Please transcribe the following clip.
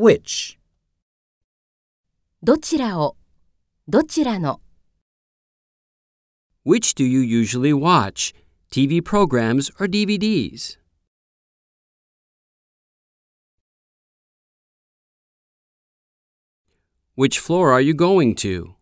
which, どちらを、どちらの、Which do you usually watch? TV programs or DVDs? Which floor are you going to?